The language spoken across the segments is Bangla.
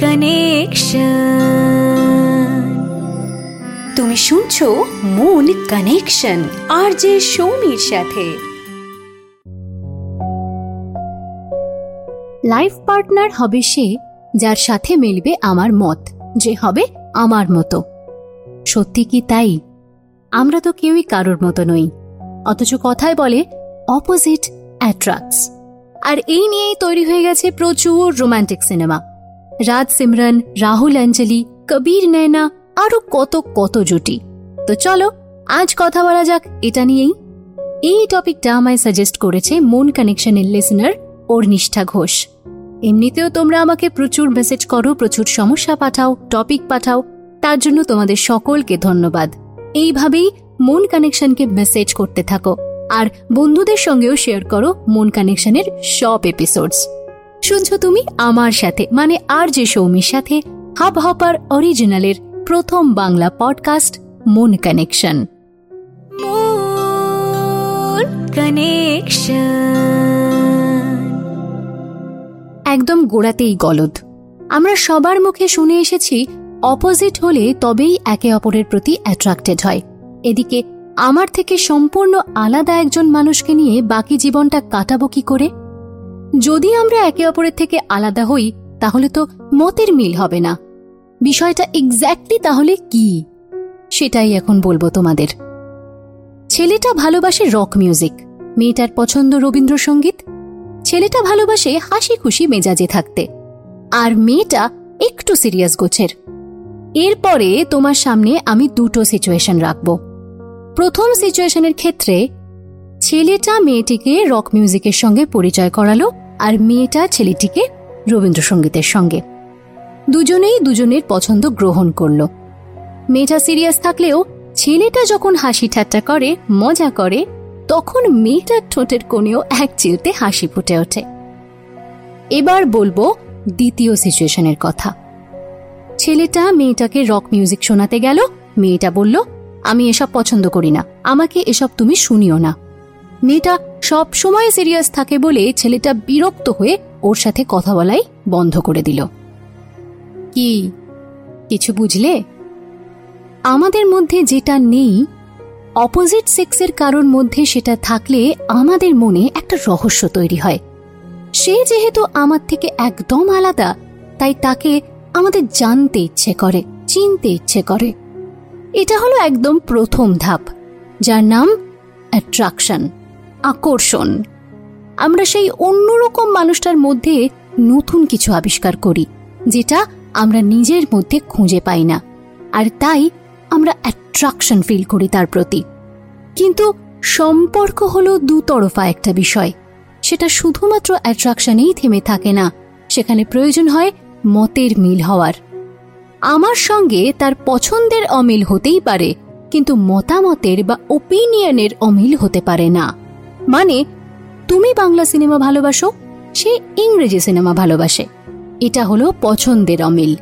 কানেকশন তুমি শুনছো মন কানেকশন আর যে সৌমির সাথে। লাইফ পার্টনার হবে সে যার সাথে মিলবে আমার মত, যে হবে আমার মতো। সত্যি কি তাই? আমরা তো কেউই কারোর মতো নই, অথচ কথায় বলে অপোজিট অ্যাট্রাক্টস আর এই নিয়েই তৈরি হয়ে গেছে প্রচুর রোমান্টিক সিনেমা রাজ সিমরন, রাহুল অঞ্জলি কবির নয়না, আরও কত কত জুটি। তো চলো, আজ কথা বলা যাক এটা নিয়েই। এই টপিকটা আমায় সাজেস্ট করেছে মন কানেকশনের লিসনার নিষ্ঠা ঘোষ। এমনিতেও তোমরা আমাকে প্রচুর মেসেজ করো, প্রচুর সমস্যা পাঠাও টপিক পাঠাও, তার জন্য তোমাদের সকলকে ধন্যবাদ। এইভাবেই মন কানেকশনকে মেসেজ করতে থাকো, আর বন্ধুদের সঙ্গেও শেয়ার করো মন কানেকশনের সব এপিসোডস শুনছো তুমি? আমার সাথে মানে আর যে সৌমির সাথে হাব হপার অরিজিনালের প্রথম বাংলা পডকাস্ট মন কানেকশন কানেকশন একদম গোড়াতেই গলদ। আমরা সবার মুখে শুনে এসেছি অপোজিট হলে তবেই একে অপরের প্রতি অ্যাট্রাক্টেড হয়। এদিকে আমার থেকে সম্পূর্ণ আলাদা একজন মানুষকে নিয়ে বাকি জীবনটা কাটাবো কি করে? যদি আমরা একে অপরের থেকে আলাদা হই, তাহলে তো মতের মিল হবে না। বিষয়টা এক্স্যাক্টলি তাহলে কি? সেটাই এখন বলব তোমাদের। ছেলেটা ভালোবাসে রক মিউজিক মেয়েটার পছন্দ রবীন্দ্রসঙ্গীত। ছেলেটা ভালোবাসে হাসি খুশি মেজাজে থাকতে। আর মেয়েটা একটু সিরিয়াস গোছের। এরপরে তোমার সামনে আমি দুটো সিচুয়েশন রাখব। প্রথম সিচুয়েশনের ক্ষেত্রে ছেলেটা মেয়েটিকে রক মিউজিকের সঙ্গে পরিচয় করালো আর মেয়েটা ছেলেটিকে রবীন্দ্রসঙ্গীতের সঙ্গে। দুজনেই দুজনের পছন্দ গ্রহণ করল। মেয়েটা সিরিয়াস থাকলেও ছেলেটা যখন হাসি ঠাট্টা করে, মজা করে, তখন মেয়েটার ঠোঁটের কোণেও এক চিলতে হাসি ফুটে ওঠে। এবার বলব দ্বিতীয় সিচুয়েশনের কথা। ছেলেটা মেয়েটাকে রক মিউজিক শোনাতে গেল, মেয়েটা বলল, আমি এসব পছন্দ করি না। আমাকে এসব তুমি শুনিও না। মেয়েটা সব সময় সিরিয়াস থাকে বলে ছেলেটা বিরক্ত হয়ে ওর সাথে কথা বলাই বন্ধ করে দিল। কি? কিছু বুঝলে? আমাদের মধ্যে যেটা নেই অপোজিট সেক্সের কারোর মধ্যে সেটা থাকলে আমাদের মনে একটা রহস্য তৈরি হয়। সে যেহেতু আমার থেকে একদম আলাদা, তাই তাকে আমাদের জানতে ইচ্ছে করে, চিনতে ইচ্ছে করে। এটা হলো একদম প্রথম ধাপ, যার নাম অ্যাট্রাকশন আকর্ষণ। আমরা সেই অন্যরকম মানুষটার মধ্যে নতুন কিছু আবিষ্কার করি, যেটা আমরা নিজের মধ্যে খুঁজে পাই না। আর তাই আমরা অ্যাট্রাকশন ফিল করি তার প্রতি। কিন্তু সম্পর্ক হলো দুতরফা একটা বিষয়। সেটা শুধুমাত্র অ্যাট্রাকশনেই থেমে থাকে না, সেখানে প্রয়োজন হয় মতের মিল হওয়ার। আমার সঙ্গে তার পছন্দের অমিল হতেই পারে, কিন্তু মতামতের বা ওপিনিয়নের অমিল হতে পারে না। মানে তুমি বাংলা সিনেমা ভালোবাসো, সে ইংরেজি সিনেমা ভালোবাসে। এটা হলো পছন্দের অমিল।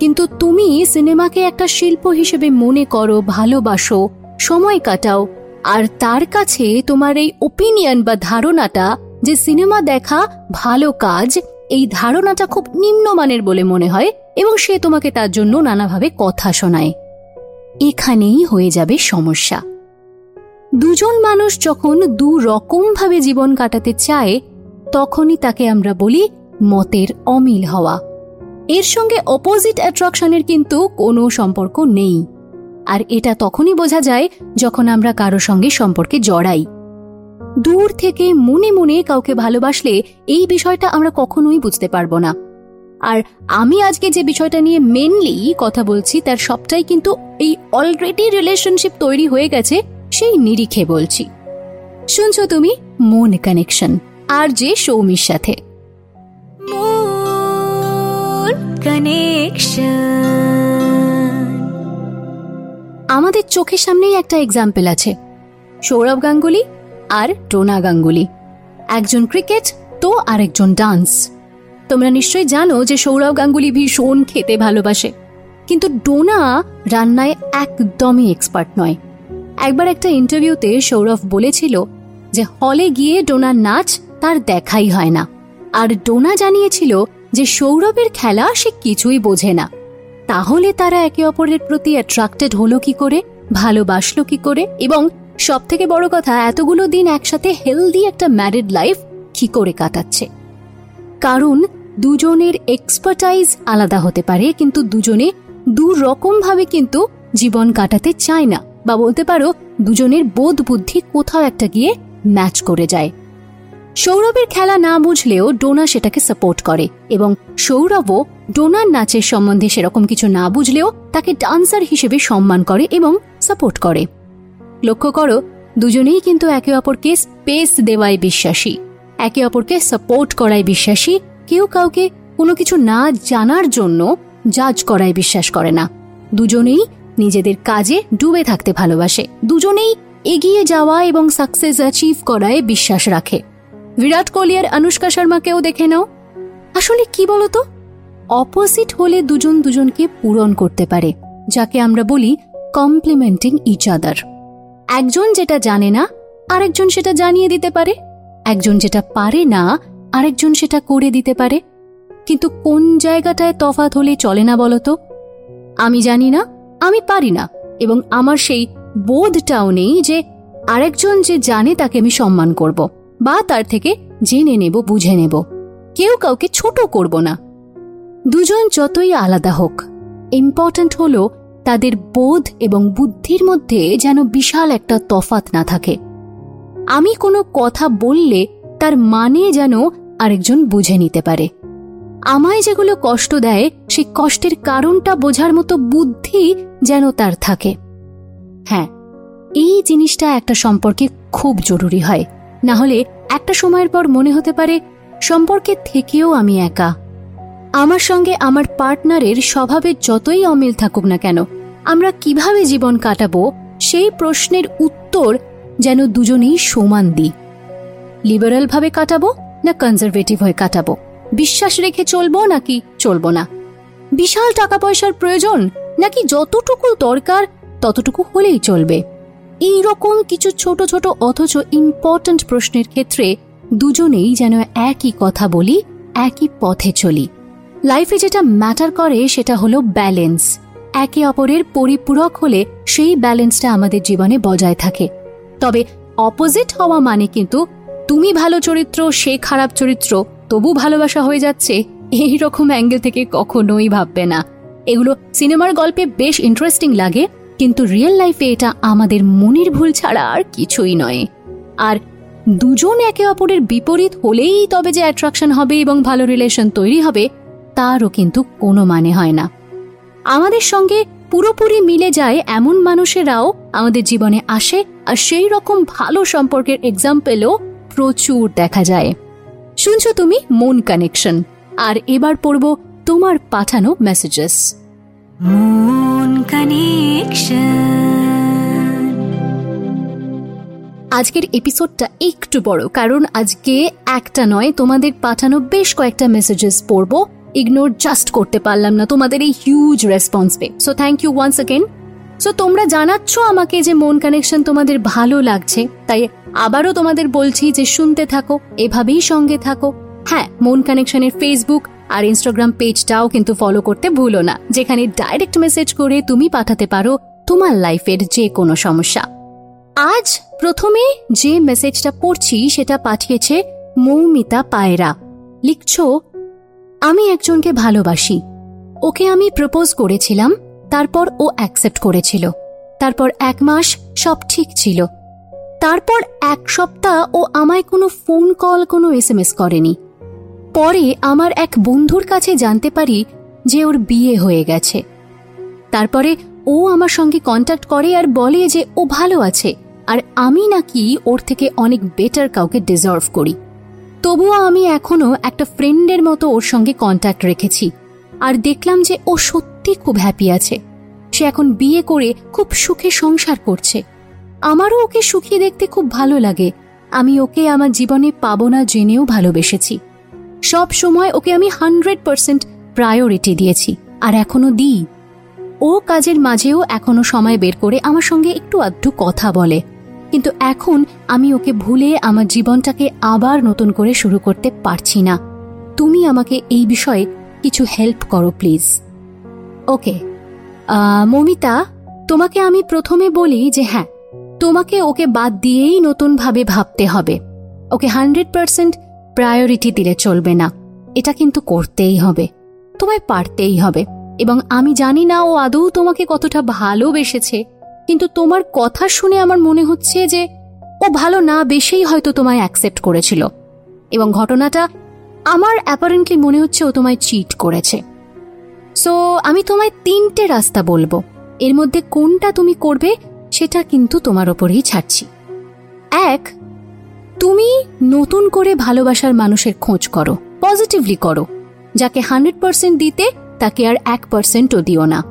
কিন্তু তুমি সিনেমাকে একটা শিল্প হিসেবে মনে করো, ভালোবাসো, সময় কাটাও, আর তার কাছে তোমার এই ওপিনিয়ন বা ধারণাটা যে সিনেমা দেখা ভালো কাজ, এই ধারণাটা খুব নিম্নমানের বলে মনে হয় এবং সে তোমাকে তার জন্য নানাভাবে কথা শোনায়। এখানেই হয়ে যাবে সমস্যা। দুজন মানুষ যখন দু রকমভাবে জীবন কাটাতে চায়, তখনই তাকে আমরা বলি মতের অমিল হওয়া। এর সঙ্গে অপোজিট অ্যাট্রাকশনের কিন্তু কোনো সম্পর্ক নেই। আর এটা তখনই বোঝা যায় যখন আমরা কারও সঙ্গে সম্পর্কে জড়াই। দূর থেকে মনে মনে কাউকে ভালোবাসলে এই বিষয়টা আমরা কখনোই বুঝতে পারব না। আর আমি আজকে যে বিষয়টা নিয়ে মেনলি কথা বলছি, তার সবটাই কিন্তু এই অলরেডি রিলেশনশিপ তৈরি হয়ে গেছে সেই নিরিখে বলছি। শুনছো তুমি? মন কানেকশন আর যে সৌমির সাথে। আমাদের চোখের সামনেই একটা এক্সাম্পল আছে। সৌরভ গাঙ্গুলি আর টোনা গাঙ্গুলি। একজন ক্রিকেট তো আরেকজন ডান্স তোমরা নিশ্চয়ই জানো যে সৌরভ গাঙ্গুলি ভীষণ খেতে ভালোবাসে। কিন্তু ডোনা রান্নায় একদমই এক্সপার্ট নয়। একবার একটা ইন্টারভিউতে সৌরভ বলেছিল যে হলে গিয়ে ডোনার নাচ তার দেখাই হয় না। আর ডোনা জানিয়েছিল যে সৌরভের খেলা সে কিছুই বোঝে না। তাহলে তারা একে অপরের প্রতি অ্যাট্রাক্টেড হলো কি করে, ভালোবাসলো কি করে, এবং সব থেকে বড় কথা, এতগুলো দিন একসাথে হেলদি একটা ম্যারিড লাইফ কি করে কাটাচ্ছে। কারণ দুজনের এক্সপার্টাইজ আলাদা হতে পারে, কিন্তু দুজনে দু রকম ভাবে কিন্তু জীবন কাটাতে চায় না। বা বলতে পারো, দুজনের বোধ বুদ্ধি কোথাও একটা গিয়ে ম্যাচ করে যায়। সৌরভের খেলা না বুঝলেও ডোনা সেটাকে সাপোর্ট করে এবং সৌরভও ডোনার নাচের সম্বন্ধে সেরকম কিছু না বুঝলেও তাকে ডান্সার হিসেবে সম্মান করে এবং সাপোর্ট করে। লক্ষ্য করো, দুজনেই কিন্তু একে অপরকে স্পেস দেওয়ায় বিশ্বাসী। একে অপরকে সাপোর্ট করায় বিশ্বাসী, কেউ কাউকে কোনো কিছু না জানার জন্য জাজ করায় বিশ্বাস করে না। দুজনেই নিজেদের কাজে ডুবে থাকতে ভালোবাসে। দুজনেই এগিয়ে যাওয়া এবং সাকসেস অ্যাচিভ করায় বিশ্বাস রাখে। বিরাট কোহলি আর অনুষ্কা শর্মাকেও দেখে নাও। আসলে কি বলতো? অপোজিট হলে দুজন দুজনকে পূরণ করতে পারে, যাকে আমরা বলি কমপ্লিমেন্টিং ইচ আদার একজন যেটা জানে না, আরেকজন সেটা জানিয়ে দিতে পারে। একজন যেটা পারে না, আরেকজন সেটা করে দিতে পারে। কিন্তু কোন জায়গাটায় তফাৎ হলে চলে না বলতো? আমি জানি না। আমি পারি না। এবং আমার সেই বোধটাও নেই যে আরেকজন যে জানে তাকে আমি সম্মান করব বা তার থেকে জেনে নেব, বুঝে নেব। কেউ কাউকে ছোট করব না। দুজন যতই আলাদা হোক ইম্পর্ট্যান্ট হলো তাদের বোধ এবং বুদ্ধির মধ্যে যেন বিশাল একটা তফাত না থাকে। আমি কোনো কথা বললে তার মানে যেন আরেকজন বুঝে নিতে পারে। আমায় যেগুলো কষ্ট দেয়, সেই কষ্টের কারণটা বোঝার মতো বুদ্ধি যেন তার থাকে। হ্যাঁ এই জিনিসটা একটা সম্পর্কে খুব জরুরি হয়। না হলে একটা সময়ের পর মনে হতে পারে, সম্পর্কে থেকেও আমি একা। আমার সঙ্গে আমার পার্টনারের স্বভাবে যতই অমিল থাকুক না কেন, আমরা কীভাবে জীবন কাটাবো, সেই প্রশ্নের উত্তর যেন দুজনেই সমান দিই। লিবারালভাবে কাটাবো না কনজারভেটিভ হয়ে কাটাবো? বিশ্বাস রেখে চলবো নাকি চলবো না? বিশাল টাকা পয়সার প্রয়োজন নাকি যতটুকু দরকার ততটুকু হলেই চলবে? এই রকম কিছু ছোট ছোট অথচ ইম্পর্ট্যান্ট প্রশ্নের ক্ষেত্রে দুজনেই যেন একই কথা বলি, একই পথে চলি। লাইফে যেটা ম্যাটার করে সেটা হলো ব্যালেন্স একে অপরের পরিপূরক হলে সেই ব্যালেন্সটা আমাদের জীবনে বজায় থাকে। তবে অপোজিট হওয়া মানে কিন্তু তুমি ভালো চরিত্র, সে খারাপ চরিত্র তবু ভালোবাসা হয়ে যাচ্ছে এই রকম অ্যাঙ্গেল থেকে কখনোই ভাববে না। এগুলো সিনেমার গল্পে বেশ ইন্টারেস্টিং লাগে, কিন্তু রিয়েল লাইফে এটা আমাদের মনের ভুল ছাড়া আর কিছুই নয়। আর দুজন একে অপরের বিপরীত হলেই তবে যে অ্যাট্রাকশন হবে এবং ভালো রিলেশন তৈরি হবে, তারও কিন্তু কোনো মানে হয় না। আমাদের সঙ্গে পুরোপুরি মিলে যায় এমন মানুষেরাও আমাদের জীবনে আসে, আর সেই রকম ভালো সম্পর্কের এক্সাম্পেলও প্রচুর দেখা যায়। শুনছো তুমি মন কানেকশন আর এবার পড়ব তোমার পাঠানো মেসেজেস মন কানেকশন আজকের এপিসোডটা একটু বড় কারণ আজকে একটা নয় তোমাদের পাঠানো বেশ কয়েকটা মেসেজেস পড়ব। ইগনোর জাস্ট করতে পারলাম না তোমাদের এই huge response pay so thank you once again so তোমরা জানাচ্ছ আমাকে যে মন কানেকশন তোমাদের ভালো লাগছে, তাই আবারও তোমাদের বলছি যে শুনতে থাকো, এভাবেই সঙ্গে থাকো। হ্যাঁ মন কানেকশনের ফেসবুক আর ইনস্টাগ্রাম পেজটাও কিন্তু ফলো করতে ভুলো না, যেখানে ডাইরেক্ট মেসেজ করে তুমি পাঠাতে পারো তোমার লাইফের যে কোনো সমস্যা। আজ প্রথমে যে মেসেজটা পড়ছি, সেটা পাঠিয়েছে মৌমিতা পায়রা। লিখছ, আমি একজনকে ভালোবাসি। ওকে আমি প্রপোজ করেছিলাম তারপর ও অ্যাকসেপ্ট করেছিল। তারপর এক মাস সব ঠিক ছিল। তারপর এক সপ্তাহ ও আমায় কোনো ফোন কল কোনো এস করেনি। পরে আমার এক বন্ধুর কাছে জানতে পারি যে ওর বিয়ে হয়ে গেছে। তারপরে ও আমার সঙ্গে কন্ট্যাক্ট করে আর বলে যে ও ভালো আছে আর আমি নাকি ওর থেকে অনেক বেটার কাউকে ডিজার্ভ করি। তবুও আমি এখনও একটা ফ্রেন্ডের মতো ওর সঙ্গে কন্ট্যাক্ট রেখেছি। আর দেখলাম যে ও সত্যি খুব হ্যাপি আছে। সে এখন বিয়ে করে খুব সুখে সংসার করছে। আমারও ওকে সুখী দেখতে খুব ভালো লাগে। আমি ওকে আমার জীবনে পাবো না জেনেও ভালোবেসেছি। সব সময় ওকে আমি হান্ড্রেড পার্সেন্ট প্রায়োরিটি দিয়েছি, আর এখনও দিই। ও কাজের মাঝেও এখনও সময় বের করে আমার সঙ্গে একটু আধটু কথা বলে। কিন্তু এখন আমি ওকে ভুলে আমার জীবনটাকে আবার নতুন করে শুরু করতে পারছি না। তুমি আমাকে এই বিষয়ে কিছু হেল্প করো প্লিজ ওকে। মমিতা, তোমাকে আমি প্রথমে বলি যে হ্যাঁ তোমাকে ওকে বাদ দিয়েই নতুনভাবে ভাবতে হবে। ওকে হান্ড্রেড পার্সেন্ট প্রায়োরিটি দিলে চলবে না। এটা কিন্তু করতেই হবে। তোমায় পারতেই হবে। এবং আমি জানি না ও আদৌ তোমাকে কতটা ভালোবেসেছে, কিন্তু তোমার কথা শুনে আমার মনে হচ্ছে যে ও ভালো না বেশেই হয়তো তোমায় অ্যাকসেপ্ট করেছিল। এবং ঘটনাটা আমার অ্যাপারেন্টলি মনে হচ্ছে ও তোমায় চিট করেছে। সো আমি তোমায় তিনটে রাস্তা বলব। এর মধ্যে কোনটা তুমি করবে, সেটা কিন্তু তোমার ওপরেই ছাড়ছি। এক, তুমি নতুন করে ভালোবাসার মানুষের খোঁজ করো পজিটিভলি করো। যাকে হান্ড্রেড পার্সেন্ট দিতে, তাকে আর এক পার্সেন্টও দিও না।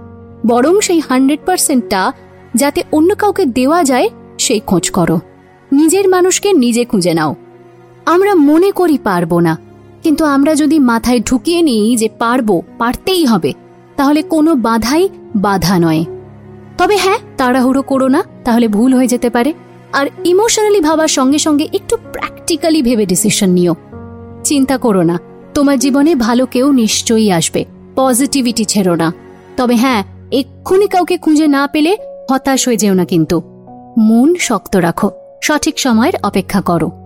বরং সেই হান্ড্রেড পার্সেন্টটা যাতে অন্য কাউকে দেওয়া যায়, সেই খোঁজ করো। নিজের মানুষকে নিজে খুঁজে নাও। আমরা মনে করি পারব না। কিন্তু আমরা যদি মাথায় ঢুকিয়ে নিই যে পারব, পারতেই হবে, তাহলে কোনো বাধাই বাধা নয়। তবে হ্যাঁ তাড়াহুড়ো করো না, তাহলে ভুল হয়ে যেতে পারে। আর ইমোশনালি ভাবার সঙ্গে সঙ্গে একটু প্র্যাকটিক্যালি ভেবে ডিসিশন নিও। চিন্তা করো না, তোমার জীবনে ভালো কেউ নিশ্চয়ই আসবে পজিটিভিটি ছেড়ো না। তবে হ্যাঁ এক্ষুনি কাউকে খুঁজে না পেলে হতাশ হয়ে যেও না কিন্তু। মন শক্ত রাখো, সঠিক সময়ের অপেক্ষা করো।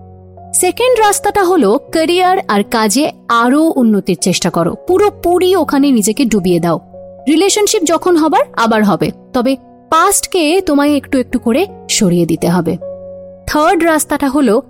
সেকেন্ড রাস্তাটা হলো ক্যারিয়ার আর কাজে আরও উন্নতির চেষ্টা করো। পুরোপুরি ওখানে নিজেকে ডুবিয়ে দাও। রিলেশনশিপ যখন হবার, আবার হবে। তবে পাস্টকে তোমায় একটু একটু করে সরিয়ে দিতে হবে। থার্ড রাস্তাটা হলো,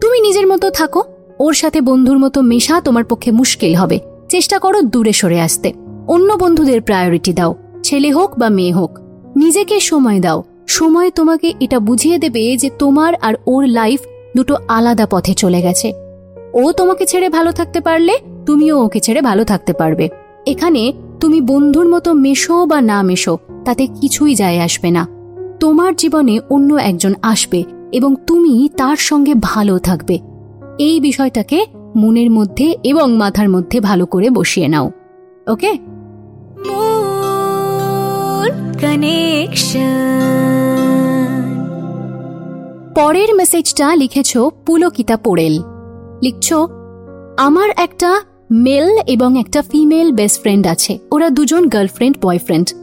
তুমি নিজের মতো থাকো। ওর সাথে বন্ধুর মতো মেশা তোমার পক্ষে মুশকিল হবে। চেষ্টা করো দূরে সরে আসতে। অন্য বন্ধুদের প্রায়োরিটি দাও। ছেলে হোক বা মেয়ে হোক, নিজেকে সময় দাও। সময় তোমাকে এটা বুঝিয়ে দেবে যে তোমার আর ওর লাইফ দুটো আলাদা পথে চলে গেছে। ও তোমাকে ছেড়ে ভালো থাকতে পারলে, তুমিও ওকে ছেড়ে ভালো থাকতে পারবে। এখানে তুমি বন্ধুর মতো মেশো বা না মেশো, তাতে কিছুই যায় আসবে না। তোমার জীবনে অন্য একজন আসবে এবং তুমি তার সঙ্গে ভালো থাকবে। এই বিষয়টাকে মনের মধ্যে এবং মাথার মধ্যে ভালো করে বসিয়ে নাও। ওকে? Connection. পরের মেসেজটা লিখেছ পুলকিতা পোড়েল। লিখছ, আমার একটা মেল এবং একটা ফিমেল বেস্ট ফ্রেন্ড আছে। ওরা দুজন গার্লফ্রেন্ড, বয়ফ্রেন্ড।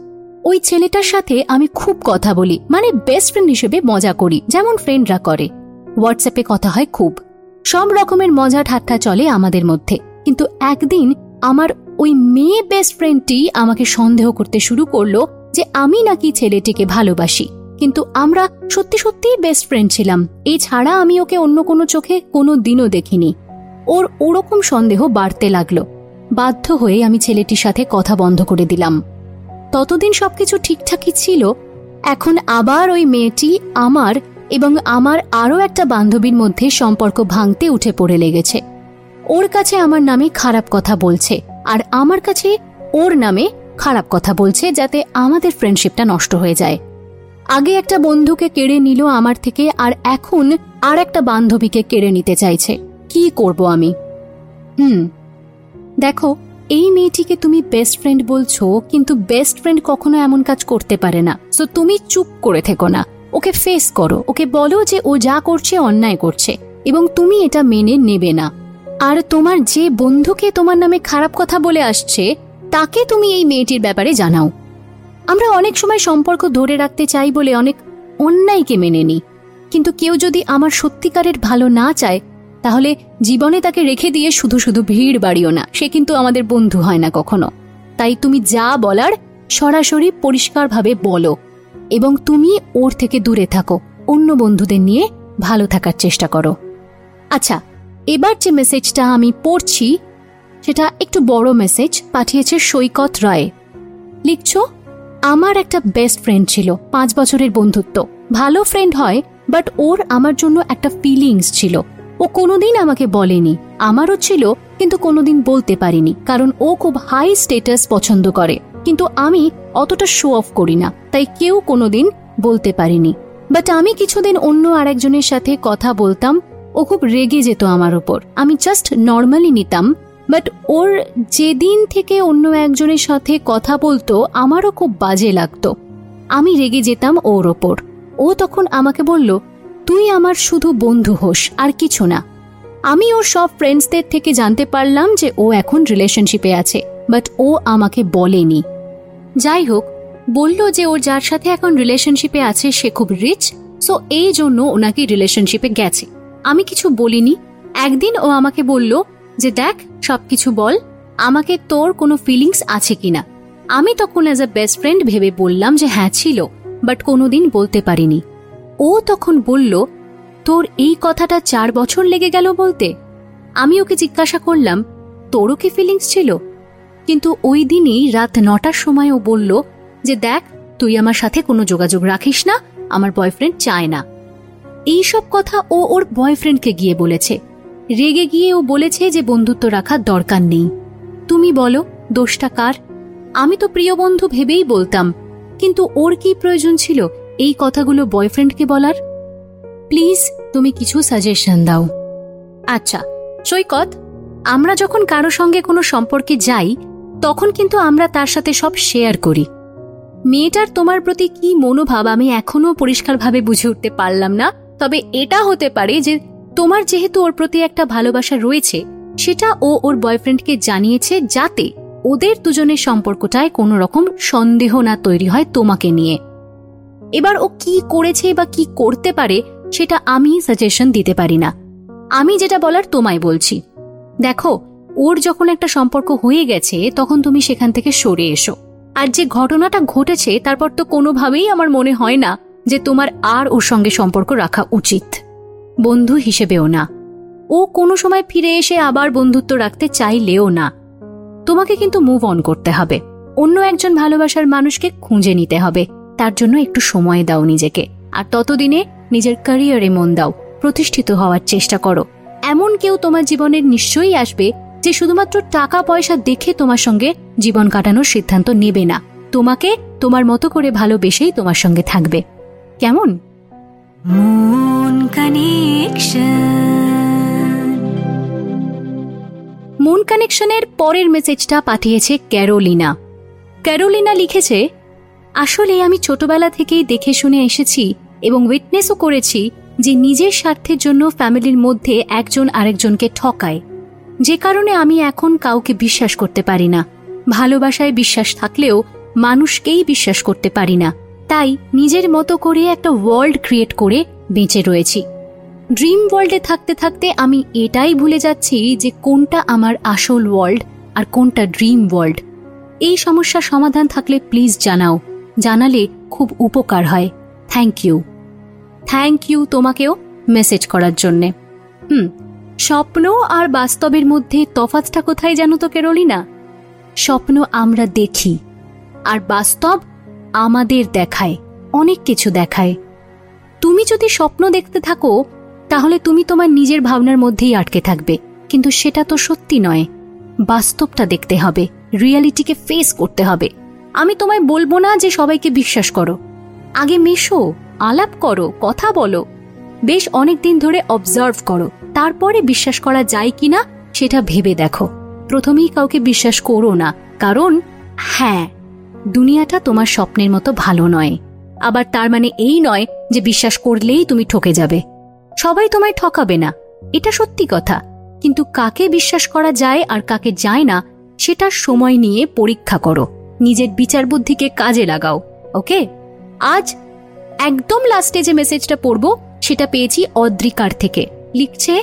ওই ছেলেটার সাথে আমি খুব কথা বলি মানে বেস্ট ফ্রেন্ড হিসেবে মজা করি, যেমন ফ্রেন্ডরা করে। হোয়াটসঅ্যাপে কথা হয় খুব। সব রকমের মজা ঠাট্টা চলে আমাদের মধ্যে। কিন্তু একদিন আমার ওই মেয়ে বেস্ট ফ্রেন্ডটি আমাকে সন্দেহ করতে শুরু করল যে আমি নাকি ছেলেটিকে ভালোবাসি। কিন্তু আমরা সত্যি সত্যিই বেস্ট ফ্রেন্ড ছিলাম। এছাড়া আমি ওকে অন্য কোনো চোখে কোনো দিনও দেখিনি। ওর ওরকম সন্দেহ বাড়তে লাগল। বাধ্য হয়ে আমি ছেলেটির সাথে কথা বন্ধ করে দিলাম। ততদিন সবকিছু ঠিকঠাকই ছিল। এখন আবার ওই মেয়েটি আমার এবং আমার আরও একটা বান্ধবীর মধ্যে সম্পর্ক ভাঙতে উঠে পড়ে লেগেছে। ওর কাছে আমার নামে খারাপ কথা বলছে আর আমার কাছে ওর নামে খারাপ কথা বলছে যাতে আমাদের ফ্রেন্ডশিপটা নষ্ট হয়ে যায়। আগে একটা বন্ধুকে কেড়ে নিল আমার থেকে, আর এখন আর একটা বান্ধবীকে কেড়ে নিতে চাইছে। কি করব আমি? হুম, দেখো, এই মেয়েটিকে তুমি বেস্ট ফ্রেন্ড বলছো, কিন্তু বেস্ট ফ্রেন্ড কখনো এমন কাজ করতে পারে না। সো তুমি চুপ করে থেকো না। ওকে ফেস করো। ওকে বলো যে ও যা করছে, অন্যায় করছে। এবং তুমি এটা মেনে নেবে না। আর তোমার যে বন্ধুকে তোমার নামে খারাপ কথা বলে আসছে, তাকে তুমি এই মেয়েটির ব্যাপারে জানাও। আমরা অনেক সময় সম্পর্ক ধরে রাখতে চাই বলে অনেক অন্যায়কে মেনে নিই। কিন্তু কেউ যদি আমার সত্যিকারের ভালো না চায়, তাহলে জীবনে তাকে রেখে দিয়ে শুধু শুধু ভিড় বাড়িও না। সে কিন্তু আমাদের বন্ধু হয় না কখনো। তাই তুমি যা বলার সরাসরি পরিষ্কারভাবে বলো এবং তুমি ওর থেকে দূরে থাকো। অন্য বন্ধুদের নিয়ে ভালো থাকার চেষ্টা করো। আচ্ছা এবার যে মেসেজটা আমি পড়ছি, সেটা একটু বড় মেসেজ পাঠিয়েছে সৈকত রায়। লিখছ? আমার একটা বেস্ট ফ্রেন্ড ছিল, পাঁচ বছরের বন্ধুত্ব। ভালো ফ্রেন্ড হয় বাট ওর আমার জন্য একটা ফিলিংস ছিল। ও কোনোদিন আমাকে বলেনি। আমারও ছিল, কিন্তু কোনোদিন বলতে পারিনি, কারণ ও খুব হাই স্টেটাস পছন্দ করে। কিন্তু আমি অতটা শো অফ করি না, তাই কেউ কোনোদিন বলতে পারিনি। বাট আমি কিছুদিন অন্য আরেকজনের সাথে কথা বলতাম, ও খুব রেগে যেত আমার ওপর। আমি জাস্ট নর্মালি নিতাম বাট ওর যেদিন থেকে অন্য একজনের সাথে কথা বলতো, আমারও খুব বাজে লাগতো। আমি রেগে যেতাম ওর ওপর। ও তখন আমাকে বলল, তুই আমার শুধু বন্ধু হোস, আর কিছু না। আমি ওর সব ফ্রেন্ডসদের থেকে জানতে পারলাম যে ও এখন রিলেশনশিপে আছে বাট ও আমাকে বলেনি। যাই হোক, বলল যে ওর যার সাথে এখন রিলেশনশিপে আছে, সে খুব রিচ সো এই জন্য ওনাকে রিলেশনশিপে গেছে। আমি কিছু বলিনি। একদিন ও আমাকে বলল যে দেখ, সবকিছু বল, আমাকে তোর কোনো ফিলিংস আছে কিনা। আমি তখন অ্যাজ আ বেস্ট ফ্রেন্ড ভেবে বললাম যে হ্যাঁ ছিল বাট কোনোদিন বলতে পারিনি। ও তখন বলল, তোর এই কথাটা চার বছর লেগে গেল বলতে? আমি ওকে জিজ্ঞাসা করলাম, তোরও কি ফিলিংস ছিল? কিন্তু ওই দিনই রাত নটার সময় ও বলল যে, দেখ, তুই আমার সাথে কোনো যোগাযোগ রাখিস না, আমার বয়ফ্রেন্ড চায় না। এইসব কথা ও ওর বয়ফ্রেন্ডকে গিয়ে বলেছে। রেগে গিয়ে ও বলেছে যে বন্ধুত্ব রাখার দরকার নেই। তুমি বলো, দোষটা কার? আমি তো প্রিয় বন্ধু ভেবেই বলতাম, কিন্তু ওর কি প্রয়োজন ছিল এই কথাগুলো বয়ফ্রেন্ডকে বলার? প্লিজ, তুমি কিছু সাজেশন দাও। আচ্ছা সৈকত, আমরা যখন কারও সঙ্গে কোনো সম্পর্কে যাই, তখন কিন্তু আমরা তার সাথে সব শেয়ার করি। মেয়েটার তোমার প্রতি কি মনোভাব আমি এখনও পরিষ্কারভাবে বুঝে উঠতে পারলাম না, তবে এটা হতে পারে যে তোমার যেহেতু ওর প্রতি একটা ভালোবাসা রয়েছে, সেটা ও ওর বয়ফ্রেন্ডকে জানিয়েছে যাতে ওদের দুজনের সম্পর্কটায় কোনো রকম সন্দেহ না তৈরি হয় তোমাকে নিয়ে। এবার ও কি করেছে বা কি করতে পারে সেটা আমি সাজেশন দিতে পারি না। আমি যেটা বলার তোমায় বলছি। দেখো, ওর যখন একটা সম্পর্ক হয়ে গেছে, তখন তুমি সেখান থেকে সরে এসো। আর যে ঘটনাটা ঘটেছে, তারপর তো কোনোভাবেই আমার মনে হয় না যে তোমার আর ওর সঙ্গে সম্পর্ক রাখা উচিত। বন্ধু হিসেবেও না। ও কোনো সময় ফিরে এসে আবার বন্ধুত্ব রাখতে চাইলেও না। তোমাকে কিন্তু মুভ অন করতে হবে। অন্য একজন ভালোবাসার মানুষকে খুঁজে নিতে হবে। তার জন্য একটু সময় দাও নিজেকে। আর ততদিনে নিজের ক্যারিয়ারে মন দাও। প্রতিষ্ঠিত হওয়ার চেষ্টা করো। এমন কেউ তোমার জীবনের নিশ্চয়ই আসবে যে শুধুমাত্র টাকা পয়সা দেখে তোমার সঙ্গে জীবন কাটানোর সিদ্ধান্ত নেবে না। তোমাকে তোমার মতো করে ভালোবেসেই তোমার সঙ্গে থাকবে। কেমন. মুন কানেকশনের পরের মেসেজটা পাঠিয়েছে ক্যারোলিনা ক্যারোলিনা লিখেছে আসলে আমি ছোটবেলা থেকেই দেখে শুনে এসেছি এবং উইটনেসও করেছি যে নিজের স্বার্থের জন্য ফ্যামিলির মধ্যে একজন আরেকজনকে ঠকায়। যে কারণে আমি এখন কাউকে বিশ্বাস করতে পারি না। ভালোবাসায় বিশ্বাস থাকলেও মানুষকেই বিশ্বাস করতে পারি না। তাই নিজের মতো করে একটা ওয়ার্ল্ড ক্রিয়েট করে বেঁচে রয়েছি। ড্রিম ওয়ার্ল্ডে থাকতে থাকতে আমি এটাই ভুলে যাচ্ছি যে কোনটা আমার আসল ওয়ার্ল্ড আর কোনটা ড্রিম ওয়ার্ল্ড এই সমস্যার সমাধান থাকলে প্লিজ জানাও। জানালে খুব উপকার হয়। থ্যাংক ইউ থ্যাংক ইউ তোমাকেও মেসেজ করার জন্যে। হুম, স্বপ্ন আর বাস্তবের মধ্যে তফাৎটা কোথায় জানো তো কেরলিনা স্বপ্ন আমরা দেখি, আর বাস্তব আমাদের দেখায়, অনেক কিছু দেখায়। তুমি যদি স্বপ্ন দেখতে থাকো, তাহলে তুমি তোমার নিজের ভাবনার মধ্যেই আটকে থাকবে। কিন্তু সেটা তো সত্যি নয়। বাস্তবটা দেখতে হবে, রিয়ালিটিকে ফেস করতে হবে। আমি তোমায় বলব না যে সবাইকে বিশ্বাস করো। আগে মেশো, আলাপ করো, কথা বলো। বেশ অনেক দিন ধরে অবজার্ভ করো। তারপরে বিশ্বাস করা যায় কিনা, সেটা ভেবে দেখো। প্রথমেই কাউকে বিশ্বাস করো না, কারণ হ্যাঁ দুনিয়াটা তোমার স্বপ্নের মতো ভালো নয়। আবার তার মানে এই নয় যে বিশ্বাস করলেই তুমি ঠকে যাবে। সবাই তোমায় ঠকাবে না, এটা সত্যি কথা। কিন্তু কাকে বিশ্বাস করা যায় আর কাকে যায় না, সেটা সময় নিয়ে পরীক্ষা করো। নিজের বিচার বুদ্ধিকে কাজে লাগাও, ওকে? আজ একদম লাস্টে যে মেসেজটা পড়ব, সেটা পেয়েছি অদ্রিকার থেকে। লিখছে,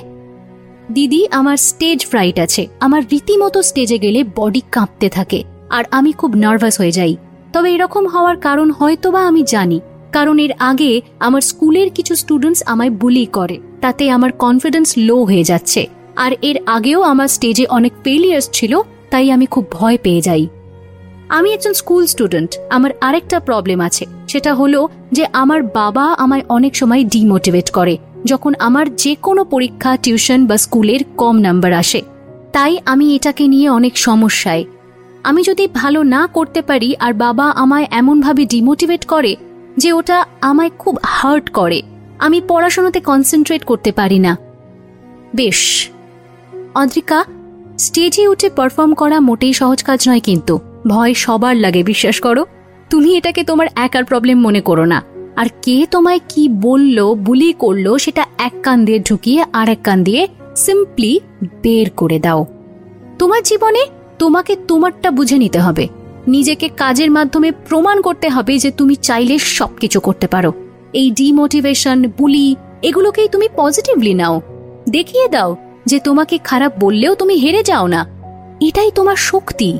দিদি, আমার স্টেজ ফ্রাইট আছে। আমার রীতিমতো স্টেজে গেলে বডি কাঁপতে থাকে, আর আমি খুব নার্ভাস হয়ে যাই। তবে এরকম হওয়ার কারণ হয়তোবা আমি জানি। কারণ এর আগে আমার স্কুলের কিছু স্টুডেন্টস আমায় বুলি করে। তাতে আমার কনফিডেন্স লো হয়ে যাচ্ছে। আর এর আগেও আমার স্টেজে অনেক ফেলিয়ার্স ছিল, তাই আমি খুব ভয় পেয়ে যাই। আমি একজন স্কুল স্টুডেন্ট আমার আরেকটা প্রবলেম আছে। সেটা হলো যে আমার বাবা আমায় অনেক সময় ডিমোটিভেট করে, যখন আমার যে কোনো পরীক্ষা টিউশন বা স্কুলের কম নাম্বার আসে। তাই আমি এটাকে নিয়ে অনেক সমস্যায়। আমি যদি ভালো না করতে পারি, আর বাবা আমায় এমনভাবে ডিমোটিভেট করে যে ওটা আমায় খুব হার্ট করে। আমি পড়াশোনাতে কনসেন্ট্রেট করতে পারি না। বেশ। অদ্রিকা স্টেজে উঠে পারফর্ম করা মোটেই সহজ কাজ নয় কিন্তু। ভয় সবার লাগে, বিশ্বাস করো। তুমি এটাকে তোমার একার প্রবলেম মনে করো না। আর কে তোমায় কি বলল, বুলি করল, সেটা এক কান দিয়ে ঢুকিয়ে আর এক কান দিয়ে সিম্পলি বের করে দাও। তোমার জীবনে তোমাকে তোমারটা বুঝে নিতে হবে। নিজেকে কাজের মাধ্যমে প্রমাণ করতে হবে যে তুমি চাইলে সবকিছু করতে পারো। এই ডিমোটিভেশন বুলি এগুলোকেই তুমি পজিটিভলি নাও। দেখিয়ে দাও যে তোমাকে খারাপ বললেও তুমি হেরে যাও না। এটাই তোমার শক্তি।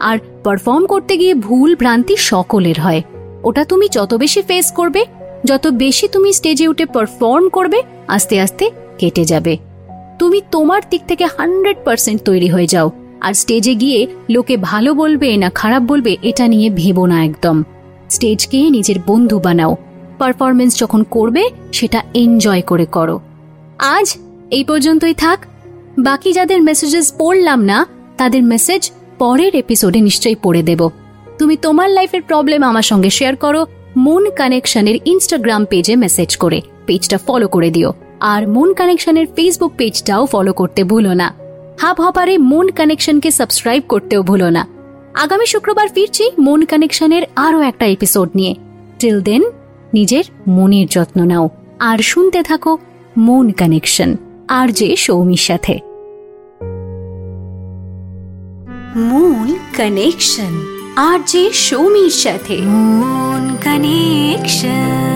আর পারফর্ম করতে গিয়ে ভুল ভ্রান্তি সকলের হয়। ওটা তুমি যত বেশি ফেস করবে, যত বেশি তুমি স্টেজে উঠে পারফর্ম করবে, আস্তে আস্তে কেটে যাবে। তুমি তোমার দিক থেকে হান্ড্রেড পার্সেন্ট তৈরি হয়ে যাও। আর স্টেজে গিয়ে লোকে ভালো বলবে না খারাপ বলবে, এটা নিয়ে ভেবো না একদম। স্টেজকে নিজের বন্ধু বানাও। পারফরমেন্স যখন করবে, সেটা এনজয় করে করো। আজ এই পর্যন্তই থাক। বাকি যাদের মেসেজেস পড়লাম না, তাদের মেসেজ পরের এপিসোডে নিশ্চয়ই পড়ে দেব। তুমি তোমার লাইফের প্রবলেম আমার সঙ্গে শেয়ার করো। মুন কানেকশনের ইনস্টাগ্রাম পেজে মেসেজ করে পেজটা ফলো করে দিও। আর মুন কানেকশনের ফেসবুক পেজটাও ফলো করতে ভুলো না। হাব হপারে মুন কানেকশনকে সাবস্ক্রাইব করতেও ভুলো না আগামী শুক্রবার ফিরছি মুন কানেকশনের আরও একটা এপিসোড নিয়ে টিল দেন নিজের মনের যত্ন নাও আর শুনতে থাকো মন কানেকশন আর যে সৌমির সাথে মন কানেকশন আর যে সৌমির সাথে মন কানেকশন